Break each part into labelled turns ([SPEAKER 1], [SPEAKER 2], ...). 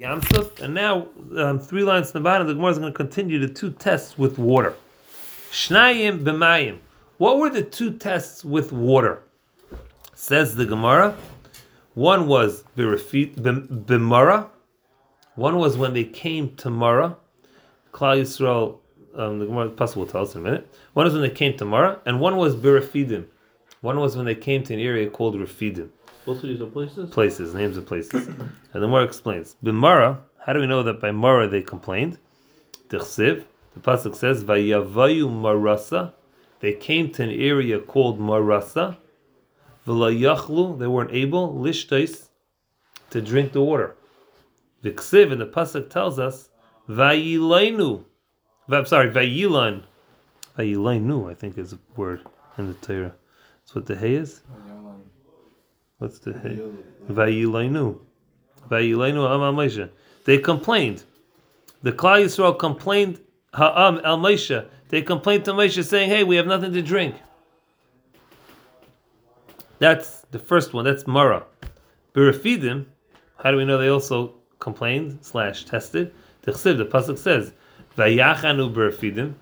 [SPEAKER 1] Yamsuf, and now um, three lines in the bottom. The Gemara is going to continue the two tests with water. Shnayim b'mayim. What were the two tests with water? Says the Gemara. One was b'mara. One was when they came to Mara. Klal Yisrael. Um, the Gemara possible will tell us in a minute. One was when they came to Mara, and one was b'refidim. One was when they came to an area called Refidim.
[SPEAKER 2] Both of these are places?
[SPEAKER 1] Places, names of places. and the Gemara explains. B'mara, how do we know that by Mara they complained? Tichsiv, the Pasuk says, Vayavayu Marasa, they came to an area called Marasa. V'layachlu, they weren't able, lishtais, to drink the water. The Viksiv, and the Pasuk tells us, Vayilainu, I'm sorry, Vayilan, Vayilainu, I think is a word in the Torah. That's what the hay is? What's the hey? Vayilainu. Vayilainu Am Moshe. They complained. The Klal Yisrael complained Ha'am El Moshe. They complained to Moshe saying, "Hey, we have nothing to drink." That's the first one. That's Mara. Berafidim. How do we know they also complained slash tested? The pasuk says, "Vayachanu berafidim."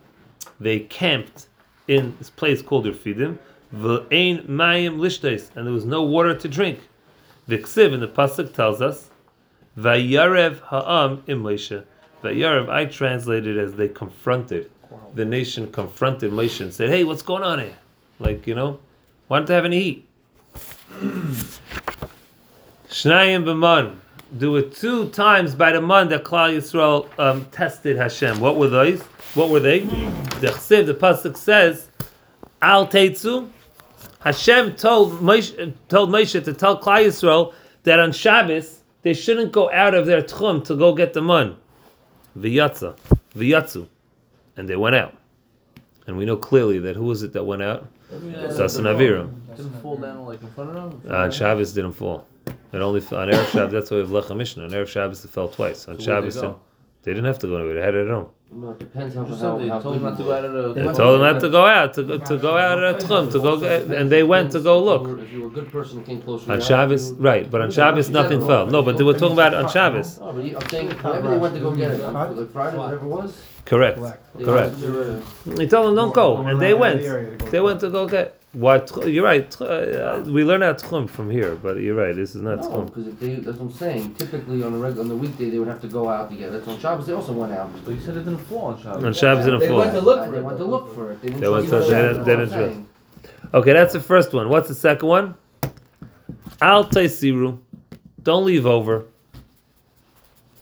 [SPEAKER 1] They camped in this place called Refidim V'ein mayim lishtais, and there was no water to drink. V'ksiv, and the pasuk tells us, Vayarev ha'am im Moshe. Vayarev, I translated as they confronted. The nation confronted Moshe and said, "Hey, what's going on here? Like, you know, why don't they have any heat?" Shnayim b'man. Do it two times by the man that Klal Yisrael um, tested Hashem. What were those? What were they? The Chsiv, the pasuk says, "Al teitzu Hashem told Moshe, told Moshe to tell Klal Yisrael that on Shabbos they shouldn't go out of their tchum to go get the mun. V'yatza, v'yatzu, and they went out. And we know clearly that who was it that went out? Dasan Aviram.
[SPEAKER 2] Didn't fall down like in front of them.
[SPEAKER 1] Uh, on Shabbos didn't fall. It only on Erev Shabbos. That's why we have Lecha Mishnah. On Erev Shabbos it fell twice. On
[SPEAKER 2] So
[SPEAKER 1] Shabbos
[SPEAKER 2] they
[SPEAKER 1] they,
[SPEAKER 2] go?
[SPEAKER 1] they didn't have to go anywhere. They had it at home.
[SPEAKER 3] No, it depends how, how,
[SPEAKER 2] they
[SPEAKER 3] how
[SPEAKER 2] told them not to go out of the.
[SPEAKER 1] They told them not to go out to go, to go out of their tchum to go get, and they went to go look.
[SPEAKER 3] If you were a good person and came closer
[SPEAKER 1] On Shabbos, right? But on Shabbos nothing oh, fell. No, but they were talking about on Shabbos.
[SPEAKER 3] Oh, but I'm saying, whenever they went to go get it, on like Friday, whatever it was.
[SPEAKER 1] Correct.
[SPEAKER 3] they
[SPEAKER 1] Correct.
[SPEAKER 3] went to,
[SPEAKER 1] He told them don't go, and they went.
[SPEAKER 4] area to go.
[SPEAKER 1] They went to go get what? You're right. uh, We learn out tchum from here, but you're right. This is not
[SPEAKER 3] No,
[SPEAKER 1] tchum.
[SPEAKER 3] because if they, that's what I'm saying, typically on the reg, on the weekday, they would have to go out to get it. On Shabbos, they also went out.
[SPEAKER 2] But you said it didn't fall on Shabbos.
[SPEAKER 1] On Shabbos didn't
[SPEAKER 2] They went to look for
[SPEAKER 3] They
[SPEAKER 2] it.
[SPEAKER 3] went to look for it. They
[SPEAKER 1] They went to-
[SPEAKER 3] the
[SPEAKER 1] they
[SPEAKER 3] Shabbos,
[SPEAKER 1] didn't-
[SPEAKER 3] that's what
[SPEAKER 1] they
[SPEAKER 3] I'm
[SPEAKER 1] didn't
[SPEAKER 3] saying.
[SPEAKER 1] Okay, that's the first one. What's the second one? Al Taisiru. Don't leave over.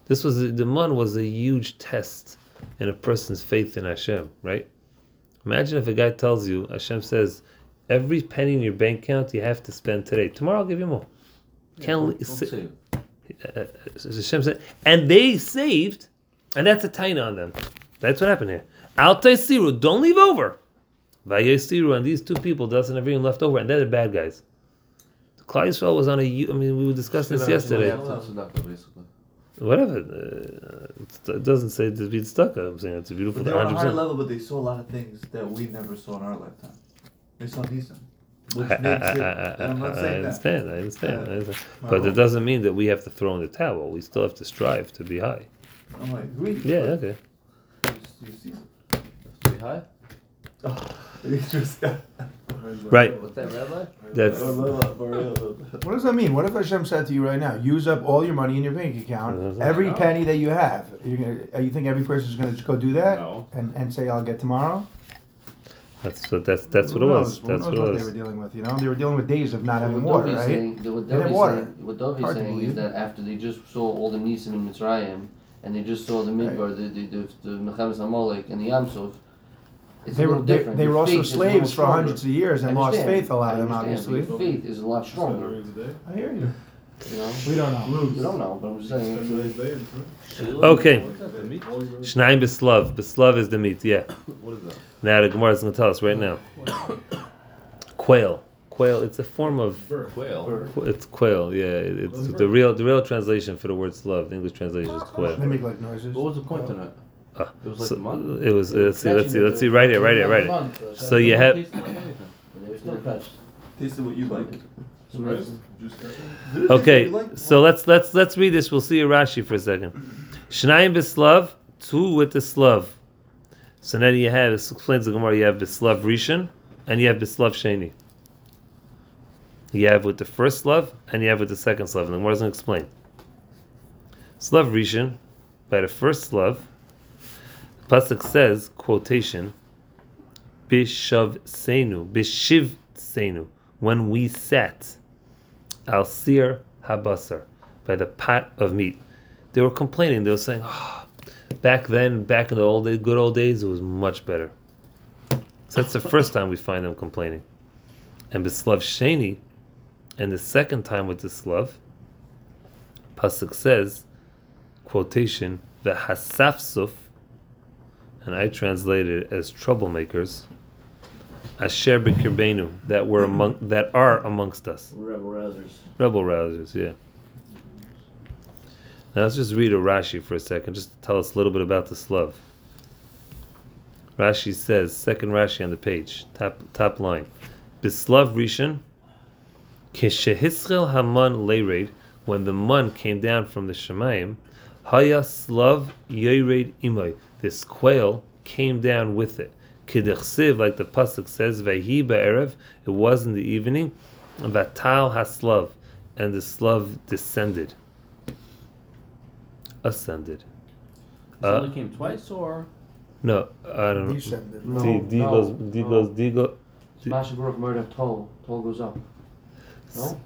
[SPEAKER 1] This was the man was a huge test in a person's faith in Hashem, right? Imagine if a guy tells you, Hashem says, every penny in your bank account you have to spend today. Tomorrow I'll give you more. Can't
[SPEAKER 2] Don't-
[SPEAKER 1] li-
[SPEAKER 2] don't
[SPEAKER 1] si-
[SPEAKER 2] say it.
[SPEAKER 1] uh, Hashem said, and they saved, and that's a taina on them. That's what happened here. Al Taisiru, don't leave over. Vayesiru, and these two people, doesn't have even left over, and they're the bad guys. The Klal Yisrael was on a. hu- I mean, we were discussing this yesterday.
[SPEAKER 2] Yeah, that's tzedakah, basically.
[SPEAKER 1] Whatever. Uh, it doesn't say to be stuck. I'm saying it's a beautiful.
[SPEAKER 5] But they were on a
[SPEAKER 1] 100%.
[SPEAKER 5] higher level, but they saw a lot of things that we never saw in our lifetime. They saw decent. Which
[SPEAKER 1] I, I,
[SPEAKER 5] makes it,
[SPEAKER 1] I,
[SPEAKER 5] and I'm not
[SPEAKER 1] I
[SPEAKER 5] saying that.
[SPEAKER 1] understand. I understand. I understand.
[SPEAKER 5] My
[SPEAKER 1] But it
[SPEAKER 5] fault.
[SPEAKER 1] doesn't mean that we have to throw in the towel. We still have to strive to be high.
[SPEAKER 5] I'm like, agree.
[SPEAKER 1] Yeah. Okay.
[SPEAKER 5] but You see,
[SPEAKER 2] Pretty high?
[SPEAKER 5] it's just.
[SPEAKER 1] Right.
[SPEAKER 2] What's that, rabbi?
[SPEAKER 1] That's.
[SPEAKER 4] What does that mean? What if Hashem said to you right now, use up all your money in your bank account, every penny that you have? You're gonna, uh, you think every person's going to just go do that
[SPEAKER 2] No.
[SPEAKER 4] and, and say, "I'll get tomorrow"?
[SPEAKER 1] That's what. That's that's what it was.
[SPEAKER 4] Who
[SPEAKER 1] That's
[SPEAKER 4] knows
[SPEAKER 1] what it
[SPEAKER 4] what they
[SPEAKER 1] was.
[SPEAKER 4] were dealing with. You know, they were dealing with days of not
[SPEAKER 3] So
[SPEAKER 4] having
[SPEAKER 3] what
[SPEAKER 4] water,
[SPEAKER 3] Dovi's
[SPEAKER 4] right?
[SPEAKER 3] saying, what
[SPEAKER 4] They had
[SPEAKER 3] Dovi's
[SPEAKER 4] water.
[SPEAKER 3] saying, what Dovi's
[SPEAKER 4] Hard to
[SPEAKER 3] saying is
[SPEAKER 4] believe.
[SPEAKER 3] that after they just saw all the Nisan in Mitzrayim, and they just saw the Midbar, the the the, the Mechamis Amalek and the Yamsuf, it's
[SPEAKER 4] They
[SPEAKER 3] a
[SPEAKER 4] were
[SPEAKER 3] little
[SPEAKER 4] they,
[SPEAKER 3] different.
[SPEAKER 4] they
[SPEAKER 3] Your
[SPEAKER 4] were also
[SPEAKER 3] faith is a little
[SPEAKER 4] slaves for
[SPEAKER 3] stronger.
[SPEAKER 4] hundreds of years and lost
[SPEAKER 3] understand.
[SPEAKER 4] faith. A lot
[SPEAKER 3] I
[SPEAKER 4] of them,
[SPEAKER 3] understand,
[SPEAKER 4] obviously.
[SPEAKER 3] Your faith is a lot stronger.
[SPEAKER 4] I hear you.
[SPEAKER 3] You know,
[SPEAKER 4] We don't know.
[SPEAKER 3] you don't know, but I'm just saying.
[SPEAKER 1] Okay.
[SPEAKER 2] What's that, the?
[SPEAKER 1] Shnaim Bislav. Bislav is the meat, yeah.
[SPEAKER 2] What is that?
[SPEAKER 1] Now the Gemara is going to tell us right now. Quail. Quail, it's a form of.
[SPEAKER 2] Quail.
[SPEAKER 1] It's quail, yeah. It's the real the real translation for the word slav. The English translation is
[SPEAKER 4] They
[SPEAKER 1] quail.
[SPEAKER 4] make like noises.
[SPEAKER 2] What was the point in it?
[SPEAKER 1] Ah,
[SPEAKER 2] It was like
[SPEAKER 1] so-
[SPEAKER 2] the mud?
[SPEAKER 1] it was. Let's see. Let's see. Let's see. Right here. Right here. Right here. So you have.
[SPEAKER 2] Tasted like anything.
[SPEAKER 3] They were still fetched.
[SPEAKER 5] Tasted what you like.
[SPEAKER 1] Okay, so let's let's let's read this. We'll see a Rashi for a second. Shnayim b'slav, two with the slav. So then you have this explains the Gemara. You have b'slav rishon and you have b'slav sheni. You have with the first slav and you have with the second slav. And the Gemara doesn't explain. Slav rishon by the first slav. The pasuk says quotation. Bishav senu, bishiv senu, when we sat al sir habasar, by the pot of meat. They were complaining. They were saying, "Ah, back then, back in the old days, good old days, it was much better. So that's the first time we find them complaining. And Bislav Sheni, and the second time with the Slav, Pasuk says, quotation, the Hasafsuf, and I translate it as troublemakers, Asher B'kirbenu, that were among that are amongst us.
[SPEAKER 3] Rebel rousers.
[SPEAKER 1] Rebel rousers, yeah. Now let's just read a Rashi for a second, just to tell us a little bit about the Slav. Rashi says, second Rashi on the page, top top line. Bislav Rishon, Keshehisrel Haman Leired, when the man came down from the Shemayim, Haya Slav Yered Imoy, this quail came down with it. Kidechsiv, like the pasuk says, Vayhi Ba'erev, it was in the evening, Vatal Haslav, and the Slav descended. Ascended.
[SPEAKER 2] So
[SPEAKER 1] Uh,
[SPEAKER 2] only came twice, or
[SPEAKER 1] no, I don't know.
[SPEAKER 4] Descended.
[SPEAKER 3] No,
[SPEAKER 1] D, D
[SPEAKER 3] no,
[SPEAKER 1] goes, D
[SPEAKER 3] no.
[SPEAKER 1] goes, D go,
[SPEAKER 3] Smash Baruch murder toll. Toll goes up. No?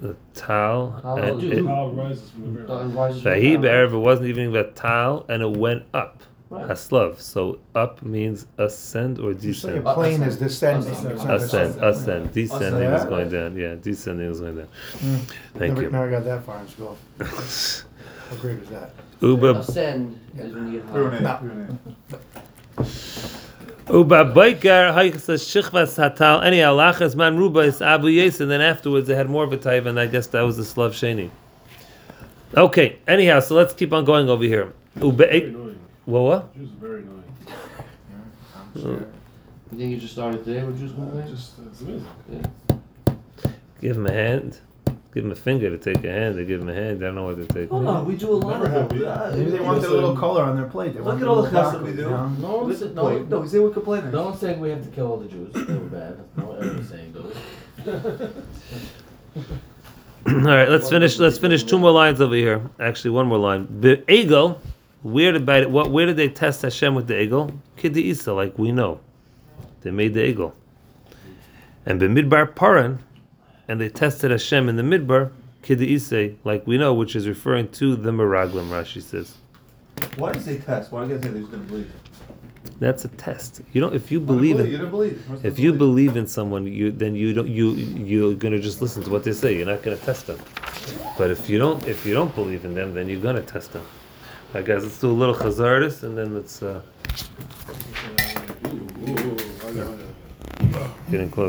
[SPEAKER 1] the tal,
[SPEAKER 3] Tal
[SPEAKER 1] and
[SPEAKER 3] goes
[SPEAKER 1] it,
[SPEAKER 3] up.
[SPEAKER 6] Power rises from the ground.
[SPEAKER 3] rises from
[SPEAKER 1] Vahi
[SPEAKER 3] the
[SPEAKER 1] Ba'erev, it wasn't even Vatal, and it went up.
[SPEAKER 3] Right.
[SPEAKER 1] Haslav. So up means ascend or
[SPEAKER 4] You say a
[SPEAKER 1] descend.
[SPEAKER 4] plane is descending.
[SPEAKER 3] Ascend.
[SPEAKER 4] it's not
[SPEAKER 1] Ascend,
[SPEAKER 4] descending.
[SPEAKER 1] ascend. Descending is going down. Yeah, descending is going down. Mm. Thank
[SPEAKER 4] Never,
[SPEAKER 1] you.
[SPEAKER 4] never got that far in school. How great is that?
[SPEAKER 1] Uba
[SPEAKER 3] Ascend is when you get high.
[SPEAKER 5] Brunei,
[SPEAKER 4] No.
[SPEAKER 5] Brunei.
[SPEAKER 1] Uba Baikar Haikasa Shichvas Hatal any Alachas Man Ruba is Abu Yes, and then afterwards they had more of a type, and I guess that was the Slav Sheni. Okay, anyhow, so let's keep on going over here. Uba
[SPEAKER 6] Very annoying.
[SPEAKER 1] What what?
[SPEAKER 6] Jews are very annoying.
[SPEAKER 5] I'm oh. sure.
[SPEAKER 3] You think you just started today with Jews moving?
[SPEAKER 6] Just, uh, it's amazing.
[SPEAKER 1] Give him a hand. Give him a finger to take a hand. They give him a hand. I don't know what to take.
[SPEAKER 5] Hold on, we do a lot
[SPEAKER 6] Never
[SPEAKER 5] of
[SPEAKER 6] have
[SPEAKER 5] them.
[SPEAKER 6] we?
[SPEAKER 4] Maybe they want their little color on their plate. They
[SPEAKER 5] Look
[SPEAKER 4] want
[SPEAKER 5] at all the
[SPEAKER 4] little
[SPEAKER 5] chesed
[SPEAKER 4] dark,
[SPEAKER 5] we do.
[SPEAKER 4] you know?
[SPEAKER 2] No one's,
[SPEAKER 5] Listen,
[SPEAKER 2] no,
[SPEAKER 5] no, no, say we're complaining.
[SPEAKER 2] no one's saying we have to kill all the Jews. They were bad. No one is saying those.
[SPEAKER 1] All right, let's finish. Let's finish two more lines over here. Actually, one more line. The egel. Where did by what? Where did they test Hashem with the egel? Kid Isa, like we know, they made the egel. And the midbar paran, and they tested Hashem in the midbar. Kid Isa, like we know, which is referring to the Meraglim. Rashi says
[SPEAKER 5] Why does they test? Why do you guys say they just didn't believe?
[SPEAKER 1] that's a test. You know, if you believe
[SPEAKER 5] You
[SPEAKER 1] in,
[SPEAKER 5] didn't believe.
[SPEAKER 1] If
[SPEAKER 5] of
[SPEAKER 1] you believe in someone, you then you don't you you're gonna just listen to what they say. You're not gonna test them. But if you don't if you don't believe in them, then you're gonna test them. I guess let's do a little chazardis and then let's uh,
[SPEAKER 6] Ooh, ooh, ooh, I got
[SPEAKER 1] get in close.